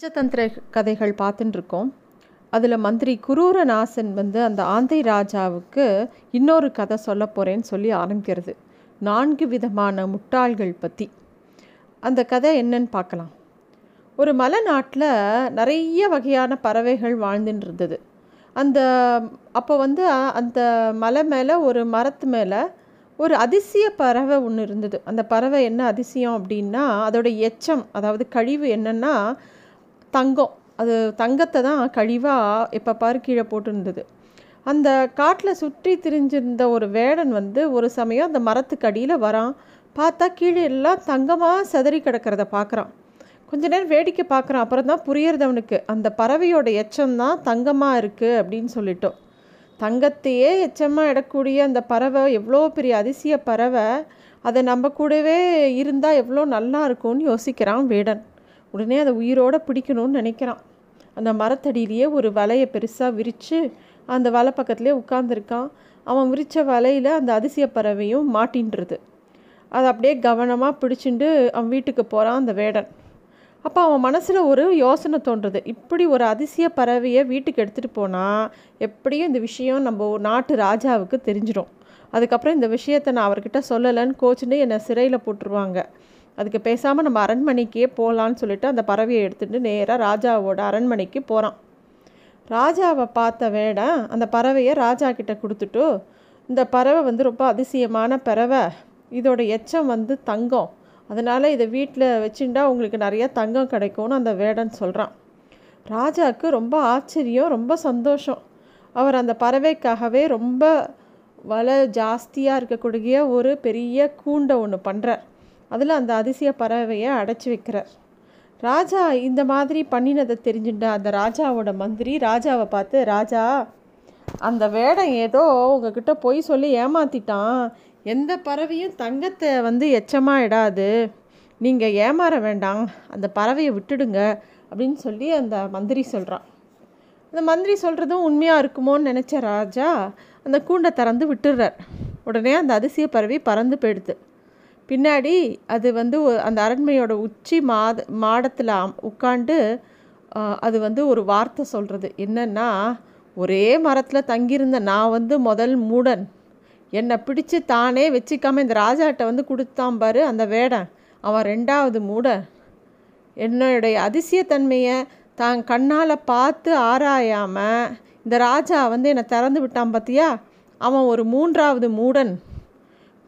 பஞ்சதந்திர கதைகள் பார்த்துட்டுருக்கோம் அதில் மந்திரி குரூரநாசன் வந்து அந்த ஆந்தை ராஜாவுக்கு இன்னொரு கதை சொல்ல போகிறேன்னு சொல்லி ஆரம்பிக்கிறது. நான்கு விதமான முட்டாள்கள் பற்றி அந்த கதை என்னன்னு பார்க்கலாம். ஒரு மலை நாட்டில் நிறைய வகையான பறவைகள் வாழ்ந்துட்டு இருந்தது அந்த அப்போ வந்து அந்த மலை மேலே ஒரு மரத்து மேலே ஒரு அதிசய பறவை ஒன்று இருந்தது. அந்த பறவை என்ன அதிசயம் அப்படின்னா அதோட எச்சம் அதாவது கழிவு என்னென்னா தங்கம். அது தங்கத்தை தான் கழிவாக எப்போ பாரு கீழே போட்டுருந்தது. அந்த காட்டில் சுற்றி திரிஞ்சிருந்த ஒரு வேடன் வந்து ஒரு சமயம் அந்த மரத்துக்கு அடியில் வரான். பார்த்தா கீழே எல்லாம் தங்கமாக செதறி கிடக்கிறத பார்க்குறான் கொஞ்ச நேரம் வேடிக்கை பார்க்குறான் அப்புறம் தான் புரியறது அவனுக்கு. அந்த பறவையோட எச்சம் தான் தங்கமாக இருக்குது அப்படின்னு சொல்லிட்டோம். தங்கத்தையே எச்சமாக இடக்கூடிய அந்த பறவை எவ்வளோ பெரிய அதிசய பறவை. அதை நம்ம கூடவே இருந்தால் எவ்வளோ நல்லா இருக்கும்னு யோசிக்கிறான் வேடன். உடனே அதை உயிரோடு பிடிக்கணும்னு நினைக்கிறான். அந்த மரத்தடியிலேயே ஒரு வலையை பெருசாக விரித்து அந்த வலை பக்கத்துலேயே உட்காந்துருக்கான் அவன் விரித்த வலையில் அந்த அதிசய பறவையும் மாட்டின்றது. அதை அப்படியே கவனமாக பிடிச்சிட்டு அவன் வீட்டுக்கு போகிறான் அந்த வேடன். அப்போ அவன் மனசில் ஒரு யோசனை தோன்றுறது இப்படி ஒரு அதிசய பறவையை வீட்டுக்கு எடுத்துகிட்டு போனால் எப்படியும் இந்த விஷயம் நம்ம நாட்டு ராஜாவுக்கு தெரிஞ்சிடும். அதுக்கப்புறம் இந்த விஷயத்தை நான் அவர்கிட்ட சொல்லலைன்னு கோச்சுன்னு என்னை சிறையில் போட்டுருவாங்க. அதுக்கு பேசாமல் நம்ம அரண்மனைக்கே போகலான்னு சொல்லிட்டு அந்த பறவையை எடுத்துகிட்டு நேராக ராஜாவோட அரண்மனைக்கு போகிறான் ராஜாவை பார்த்த வேடம் அந்த பறவையை ராஜா கிட்ட கொடுத்துட்டு இந்த பறவை வந்து ரொம்ப அதிசயமான பறவை. இதோட எச்சம் வந்து தங்கம். அதனால் இதை வீட்டில் வச்சுட்டா உங்களுக்கு நிறையா தங்கம் கிடைக்கும்னு அந்த வேடன் சொல்கிறான் ராஜாவுக்கு ரொம்ப ஆச்சரியம் ரொம்ப சந்தோஷம். அவர் அந்த பறவைக்காகவே ரொம்ப வலை ஜாஸ்தியாக இருக்கக்கூடிய ஒரு பெரிய கூண்டை ஒன்று பண்ணுறார் அதில் அந்த அதிசய பறவையை அடைச்சி வைக்கிறார். ராஜா இந்த மாதிரி பண்ணினதை தெரிஞ்சுட்ட அந்த ராஜாவோட மந்திரி ராஜாவை பார்த்து ராஜா அந்த வேடம் ஏதோ உங்ககிட்ட பொய் சொல்லி ஏமாத்திட்டான். எந்த பறவையும் தங்கத்தை வந்து எச்சமாக இடாது நீங்கள் ஏமாற வேண்டாம். அந்த பறவையை விட்டுடுங்க. அப்படின்னு சொல்லி அந்த மந்திரி சொல்கிறான் அந்த மந்திரி சொல்கிறதும் உண்மையாக இருக்குமோன்னு நினச்ச ராஜா அந்த கூண்டை திறந்து விட்டுடுறார் உடனே அந்த அதிசய பறவை பறந்து போயிடுது. பின்னாடி அது வந்து அந்த அரண்மையோட உச்சி மாத மாடத்தில் உட்காண்டு அது வந்து ஒரு வார்த்தை சொல்கிறது என்னென்னா ஒரே மரத்தில் தங்கியிருந்த நான் வந்து முதல் மூடன். என்னை பிடிச்சி தானே வச்சுக்காமல் இந்த ராஜாட்ட வந்து கொடுத்தான் பாரு அந்த வேடன். அவன் ரெண்டாவது மூடன். என்னுடைய அதிசயத்தன்மையை தான் கண்ணால் பார்த்து ஆராயாமல் இந்த ராஜா வந்து என்னை திறந்து விட்டான் பார்த்தியா அவன் ஒரு மூன்றாவது மூடன்.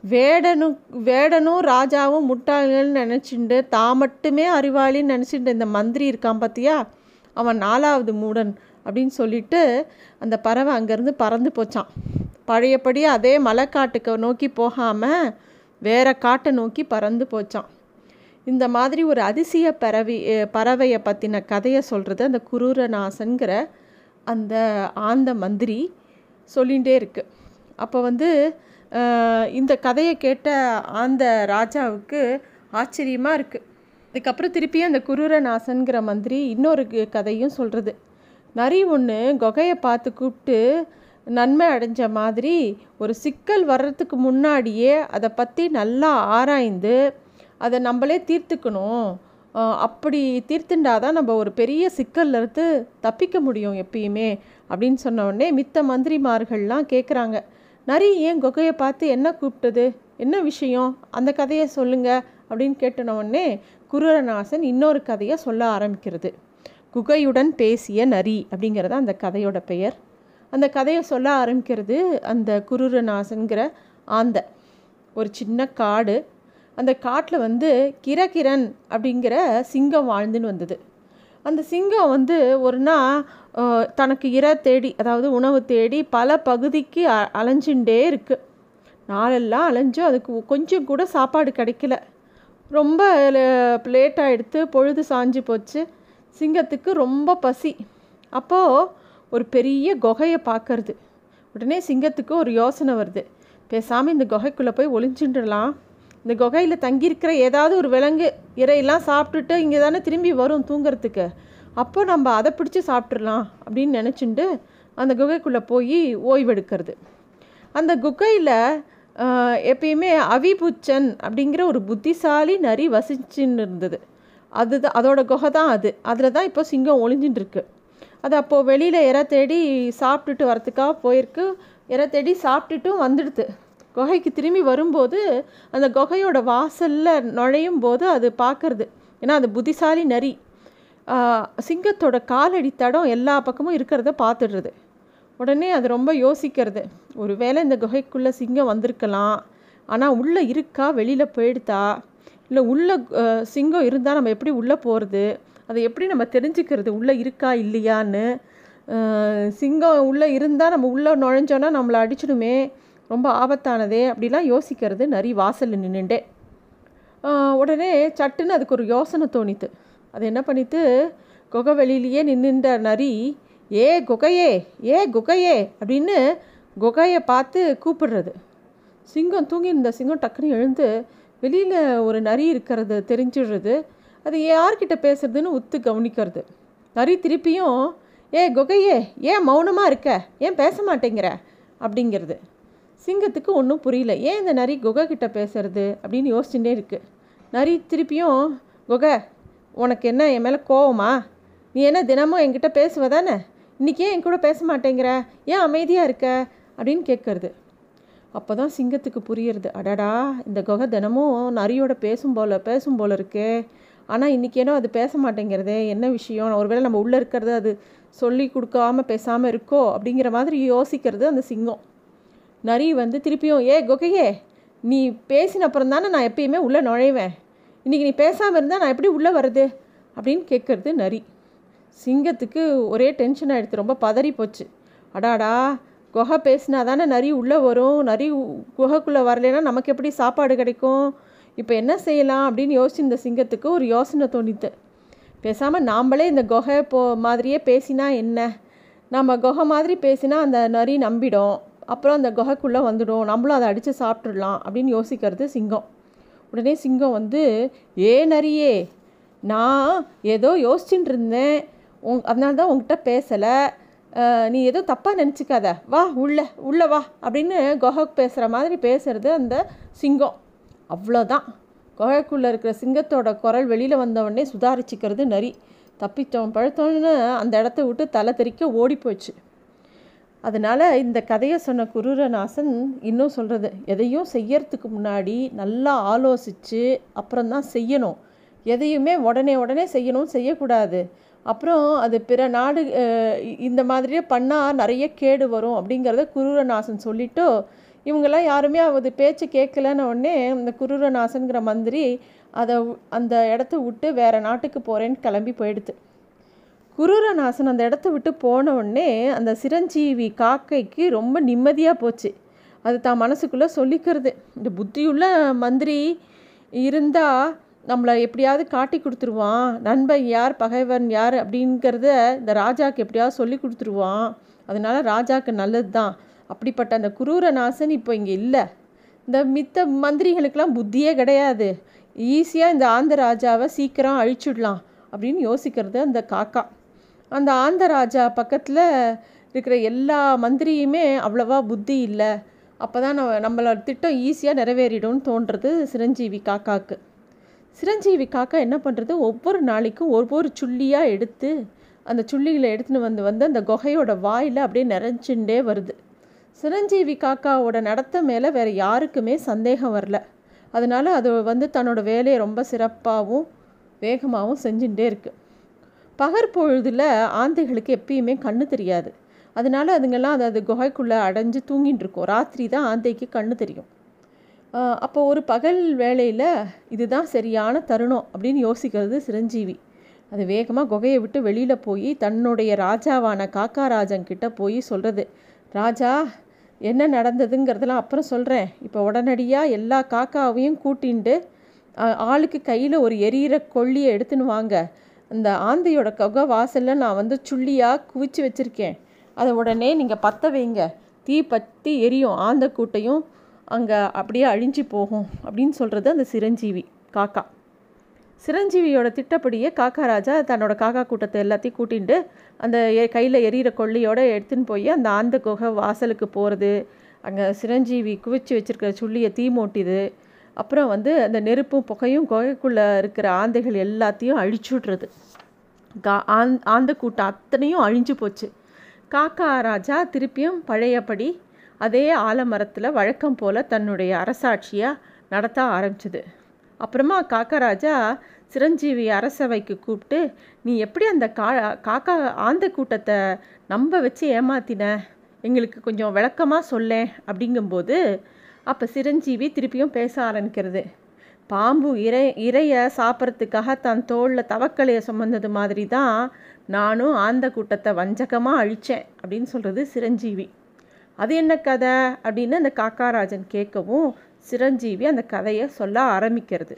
வேடனும் வேடனும் ராஜாவும் முட்டாள்கள்னு நினச்சிண்டு தான் மட்டுமே அறிவாளின்னு நினச்சிட்டு இந்த மந்திரி இருக்கான் பார்த்தியா அவன் நாலாவது மூடன் அப்படின்னு சொல்லிட்டு அந்த பறவை அங்கேருந்து பறந்து போச்சான் பழையபடி அதே மலைக்காட்டுக்கு நோக்கி போகாமல் வேற காட்டை நோக்கி பறந்து போச்சான் இந்த மாதிரி ஒரு அதிசய பறவை பறவையை பற்றின கதையை சொல்கிறது அந்த குரூரநாசன்கிற அந்த ஆந்த மந்திரி சொல்லிகிட்டே இருக்குது அப்போ வந்து இந்த கதையை கேட்ட அந்த ராஜாவுக்கு ஆச்சரியமாக இருக்குது அதுக்கப்புறம் திருப்பியும் அந்த குரூரநாசன்கிற மந்திரி இன்னொரு கதையும் சொல்கிறது நரி ஒன்று குகையை பார்த்து கூப்பிட்டு நன்மை அடைஞ்ச மாதிரி ஒரு சிக்கல் வர்றதுக்கு முன்னாடியே அதை பற்றி நல்லா ஆராய்ந்து அதை நம்மளே தீர்த்துக்கணும். அப்படி தீர்த்துண்டாதான் நம்ம ஒரு பெரிய சிக்கல்லேருந்து தப்பிக்க முடியும் எப்பயுமே அப்படின்னு சொன்ன உடனே மித்த மந்திரிமார்கள்லாம் கேட்குறாங்க நரி ஏன் குகையை பார்த்து என்ன கூப்பிட்டது? என்ன விஷயம்? அந்த கதையை சொல்லுங்க அப்படின்னு கேட்டனவுடனே குருரநாசன் இன்னொரு கதையை சொல்ல ஆரம்பிக்கிறது. குகையுடன் பேசிய நரி அப்படிங்கிறது அந்த கதையோட பெயர். அந்த கதையை சொல்ல ஆரம்பிக்கிறது அந்த குருரநாசன்கிற ஆந்த. ஒரு சின்ன காடு. அந்த காட்டில் வந்து கிரகிரன் அப்படிங்கிற சிங்கம் வாழ்ந்துன்னு வந்தது. அந்த சிங்கம் வந்து ஒரு நாள் தனக்கு இர தேடி அதாவது உணவு தேடி பல பகுதிக்கு அலைஞ்சுட்டே இருக்குது நாளெல்லாம் அலைஞ்சும் அதுக்கு கொஞ்சம் கூட சாப்பாடு கிடைக்கல. ரொம்ப லேட் எடுத்து பொழுது சாஞ்சு போச்சு. சிங்கத்துக்கு ரொம்ப பசி. அப்போது ஒரு பெரிய குகையை பார்க்கறது உடனே சிங்கத்துக்கு ஒரு யோசனை வருது. பேசாமல் இந்த குகைக்குள்ளே போய் ஒளிஞ்சுட்டுலாம் இந்த குகையில் தங்கியிருக்கிற ஏதாவது ஒரு விலங்கு இறையெல்லாம் சாப்பிட்டுட்டு இங்கே தானே திரும்பி வரும் தூங்கிறதுக்கு. அப்போ நம்ம அதை பிடிச்சி சாப்பிட்றலாம் அப்படின்னு நினச்சிண்டு அந்த குகைக்குள்ளே போய் ஓய்வெடுக்கிறது. அந்த குகையில் எப்பயுமே அவிபுச்சன் அப்படிங்கிற ஒரு புத்திசாலி நரி வசிச்சுன்னு இருந்தது. அது அதோட குகை தான் அது. அதில் தான் இப்போ சிங்கம் ஒளிஞ்சின்னு இருக்கு. அது அப்போது வெளியில் இற தேடி சாப்பிட்டுட்டு வரத்துக்காக போயிருக்கு. இற தேடி சாப்பிட்டுட்டும் வந்துடுது. குகைக்கு திரும்பி வரும்போது அந்த குகையோட வாசலில் நுழையும் போது அது பார்க்கறது. ஏன்னா அது புத்திசாலி நரி. சிங்கத்தோட காலடி தடம் எல்லா பக்கமும் இருக்கிறத பார்த்துடுறது. உடனே அது ரொம்ப யோசிக்கிறது. ஒருவேளை இந்த குகைக்குள்ளே சிங்கம் வந்திருக்கலாம். ஆனால் உள்ளே இருக்கா? வெளியில் போயிடுதா? இல்லை உள்ளே சிங்கம் இருந்தால் நம்ம எப்படி உள்ளே போகிறது அதை எப்படி நம்ம தெரிஞ்சுக்கிறது? உள்ளே இருக்கா? இல்லையான்னு? சிங்கம் உள்ளே இருந்தால் நம்ம உள்ளே நுழைஞ்சோன்னா நம்மளை அடிச்சிடுமே. ரொம்ப ஆபத்தானதே அப்படிலாம் யோசிக்கிறது நரி வாசலில் நின்றுண்டே உடனே சட்டுன்னு அதுக்கு ஒரு யோசனை தோணித்து. அது என்ன பண்ணித்து குகை வெளியிலேயே நின்றுன்ற நரி. ஏ குகையே ஏ குகையே அப்படின்னு குகையை பார்த்து கூப்பிடுறது. சிங்கம் தூங்கி இருந்த சிங்கம் டக்குன்னு எழுந்து வெளியில் ஒரு நரி இருக்கிறது தெரிஞ்சிடுறது. அது யார்கிட்ட பேசுறதுன்னு உத்து கவனிக்கிறது. நரி திருப்பியும் ஏ குகையே ஏன் மௌனமாக இருக்க? ஏன் பேச மாட்டேங்கிற? அப்படிங்கிறது. சிங்கத்துக்கு ஒன்றும் புரியல. ஏன் இந்த நரி குகை கிட்ட பேசுறது? அப்படின்னு யோசிச்சுட்டே இருக்குது நரி திருப்பியும் குகை உனக்கு என்ன என் மேலே கோவமா? நீ என்ன தினமும் என்கிட்ட பேசுவ தானே? இன்றைக்கி ஏன் என் கூட பேச மாட்டேங்கிற? ஏன் அமைதியாக இருக்க? அப்படின்னு கேட்கறது அப்போ தான் சிங்கத்துக்கு புரியுறது. அடடா இந்த குகை தினமும் நரியோட பேசும் போல பேசும் போல இருக்கே. ஆனால் இன்றைக்கி ஏனோ அது பேச மாட்டேங்கிறதே. என்ன விஷயம்? ஒருவேளை நம்ம உள்ளே இருக்கிறது அது சொல்லி கொடுக்காம பேசாமல் இருக்கோ? அப்படிங்கிற மாதிரி யோசிக்கிறது அந்த சிங்கம். நரி வந்து திருப்பியும் ஏ குகையே நீ பேசின அப்புறம் தானே நான் எப்பயுமே உள்ளே நுழைவேன். இன்றைக்கி நீ பேசாமல் இருந்தால் நான் எப்படி உள்ளே வருது அப்படின்னு கேட்குறது நரி. சிங்கத்துக்கு ஒரே டென்ஷன் ஆகிடுது ரொம்ப பதறி போச்சு. அடாடா குகை பேசினா தானே நரி உள்ளே வரும்? நரி உ- குகைக்குள்ளே வரலைன்னா நமக்கு எப்படி சாப்பாடு கிடைக்கும்? இப்போ என்ன செய்யலாம் அப்படின்னு யோசிச்சு இந்த சிங்கத்துக்கு ஒரு யோசனை தோணித்து. பேசாமல் நாம்ளே இந்த குகை போ மாதிரியே பேசினா என்ன? நம்ம குகை மாதிரி பேசினா அந்த நரி நம்பிடும். அப்புறம் அந்த குகைக்குள்ளே வந்துடும். நம்மளும் அதை அடித்து சாப்பிட்றலாம் அப்படின்னு யோசிக்கிறது சிங்கம். உடனே சிங்கம் வந்து ஏ நரியே நான் ஏதோ யோசிச்சுட்டு இருந்தேன் உங் அதனால தான் உங்ககிட்ட பேசலை நீ ஏதோ தப்பாக நினச்சிக்காத. வா உள்ள உள்ள வா அப்படின்னு குகை பேசுகிற மாதிரி பேசுறது அந்த சிங்கம். அவ்வளோதான் குகைக்குள்ளே இருக்கிற சிங்கத்தோட குரல் வெளியில் வந்தவொடனே சுதாரிச்சிக்கிறது நரி. தப்பித்தோம் பழுத்தோன்னு அந்த இடத்த விட்டு தலை தெறிக்க ஓடி போச்சு. அதனால் இந்த கதையை சொன்ன குருரநாசன் இன்னும் சொல்கிறது எதையும் செய்யறதுக்கு முன்னாடி நல்லா ஆலோசித்து அப்புறம்தான் செய்யணும். எதையுமே உடனே உடனே செய்யணும் செய்யக்கூடாது. அப்புறம் அது பிற நாடு இந்த மாதிரியே பண்ணால் நிறைய கேடு வரும் அப்படிங்கிறத குருரநாசன் சொல்லிவிட்டு இவங்கெல்லாம் யாருமே அது பேச்சு கேட்கலன்னு உடனே இந்த குருரநாசன்கிற மந்திரி அதை அந்த இடத்த விட்டு வேற நாட்டுக்கு போகிறேன்னு கிளம்பி போயிடுது. குரூரநாசன் அந்த இடத்த விட்டு போன உடனே அந்த சிரஞ்சீவி காக்கைக்கு ரொம்ப நிம்மதியாக போச்சு. அது தான் மனசுக்குள்ளே சொல்லிக்கிறது இந்த புத்தியுள்ள மந்திரி இருந்தால் நம்மளை எப்படியாவது காட்டி கொடுத்துருவான். நண்பன் யார் பகைவன் யார்? அப்படிங்கிறத இந்த ராஜாக்கு எப்படியாவது சொல்லி கொடுத்துருவான். அதனால ராஜாக்கு நல்லது தான் அப்படிப்பட்ட அந்த குரூரநாசன் இப்போ இங்கே இல்லை. இந்த மித்த மந்திரிகளுக்கெல்லாம் புத்தியே கிடையாது. ஈஸியாக இந்த ஆந்த ராஜாவை சீக்கிரம் அழிச்சுடலாம் அப்படின்னு யோசிக்கிறது அந்த காக்கா. அந்த ஆந்தராஜா பக்கத்தில் இருக்கிற எல்லா மந்திரியுமே அவ்வளவா புத்தி இல்லை. அப்போ தான் நம்ம நம்மளோட திட்டம் ஈஸியாக நிறைவேறிடும்னு தோன்றது சிரஞ்சீவி காக்காக்கு. சிரஞ்சீவி காக்கா என்ன பண்ணுறது ஒவ்வொரு நாளைக்கும் ஒவ்வொரு சுள்ளியாக எடுத்து அந்த சுள்ளிகளை எடுத்துன்னு வந்து வந்து அந்த குகையோட வாயில் அப்படியே நிறைஞ்சுட்டே வருது. சிரஞ்சீவி காக்காவோட நடத்த மேலே வேறு யாருக்குமே சந்தேகம் வரல. அதனால் அது வந்து தன்னோட வேலையை ரொம்ப சிறப்பாகவும் வேகமாகவும் செஞ்சுட்டே இருக்குது பகற்பொழுதில் ஆந்தைகளுக்கு எப்பயுமே கண்ணு தெரியாது. அதனால அதுங்கெல்லாம் அது அது குகைக்குள்ளே அடைஞ்சு தூங்கிட்டு இருக்கும். ராத்திரி தான் ஆந்தைக்கு கண்ணு தெரியும். அப்போ ஒரு பகல் வேளையில் இதுதான் சரியான தருணம் அப்படின்னு யோசிக்கிறது சிரஞ்சீவி. அது வேகமாக குகையை விட்டு வெளியில் போய் தன்னுடைய ராஜாவான காக்கா ராஜங்கிட்ட போய் சொல்கிறது ராஜா என்ன நடந்ததுங்கிறதெல்லாம் அப்புறம் சொல்கிறேன் இப்போ உடனடியாக எல்லா காக்காவையும் கூட்டிண்டு ஆளுக்கு கையில் ஒரு எரியிற கொள்ளியை எடுத்துன்னு வாங்க. அந்த ஆந்தையோட குகை வாசலில் நான் வந்து சுள்ளியாக குவிச்சு வச்சுருக்கேன். அதை உடனே நீங்கள் பற்ற வைங்க. தீ பற்றி எரியும். ஆந்த கூட்டையும் அங்கே அப்படியே அழிஞ்சு போகும் அப்படின்னு சொல்கிறது அந்த சிரஞ்சீவி காக்கா. சிரஞ்சீவியோட திட்டப்படியே காக்கா ராஜா தன்னோட காக்கா கூட்டத்தை எல்லாத்தையும் கூட்டின்ட்டு அந்த கையில் எரியிற கொள்ளையோடு எடுத்துன்னு போய் அந்த ஆந்த குகை வாசலுக்கு போகிறது அங்கே சிரஞ்சீவி குவிச்சு வச்சுருக்க சுள்ளியை தீ மூட்டிது அப்புறம் வந்து அந்த நெருப்பும் புகையும் குகைக்குள்ளே இருக்கிற ஆந்தைகள் எல்லாத்தையும் அழிச்சுடுறது கா ஆந் ஆந்த கூட்டம் அத்தனையும் அழிஞ்சு போச்சு. காக்கா ராஜா திருப்பியும் பழையபடி அதே ஆலமரத்தில் வழக்கம் போல் தன்னுடைய அரசாட்சியாக நடத்த ஆரம்பிச்சுது. அப்புறமா காக்கா ராஜா சிரஞ்சீவி அரசவைக்கு கூப்பிட்டு நீ எப்படி அந்த கா காக்கா ஆந்த கூட்டத்தை நம்ப வச்சு ஏமாத்தின? எங்களுக்கு கொஞ்சம் விளக்கமாக சொல்லேன். அப்படிங்கும்போது அப்போ சிரஞ்சீவி திருப்பியும் பேச ஆரம்பிக்கிறது. பாம்பு இறை இறையை சாப்பிட்றதுக்காக தன் தோளில் தவக்கலையை சுமந்தது மாதிரி தான் நானும் ஆந்த கூட்டத்தை வஞ்சகமாக அழித்தேன் அப்படின்னு சொல்கிறது சிரஞ்சீவி. அது என்ன கதை? அப்படின்னு அந்த காக்காராஜன் கேட்கவும் சிரஞ்சீவி அந்த கதையை சொல்ல ஆரம்பிக்கிறது.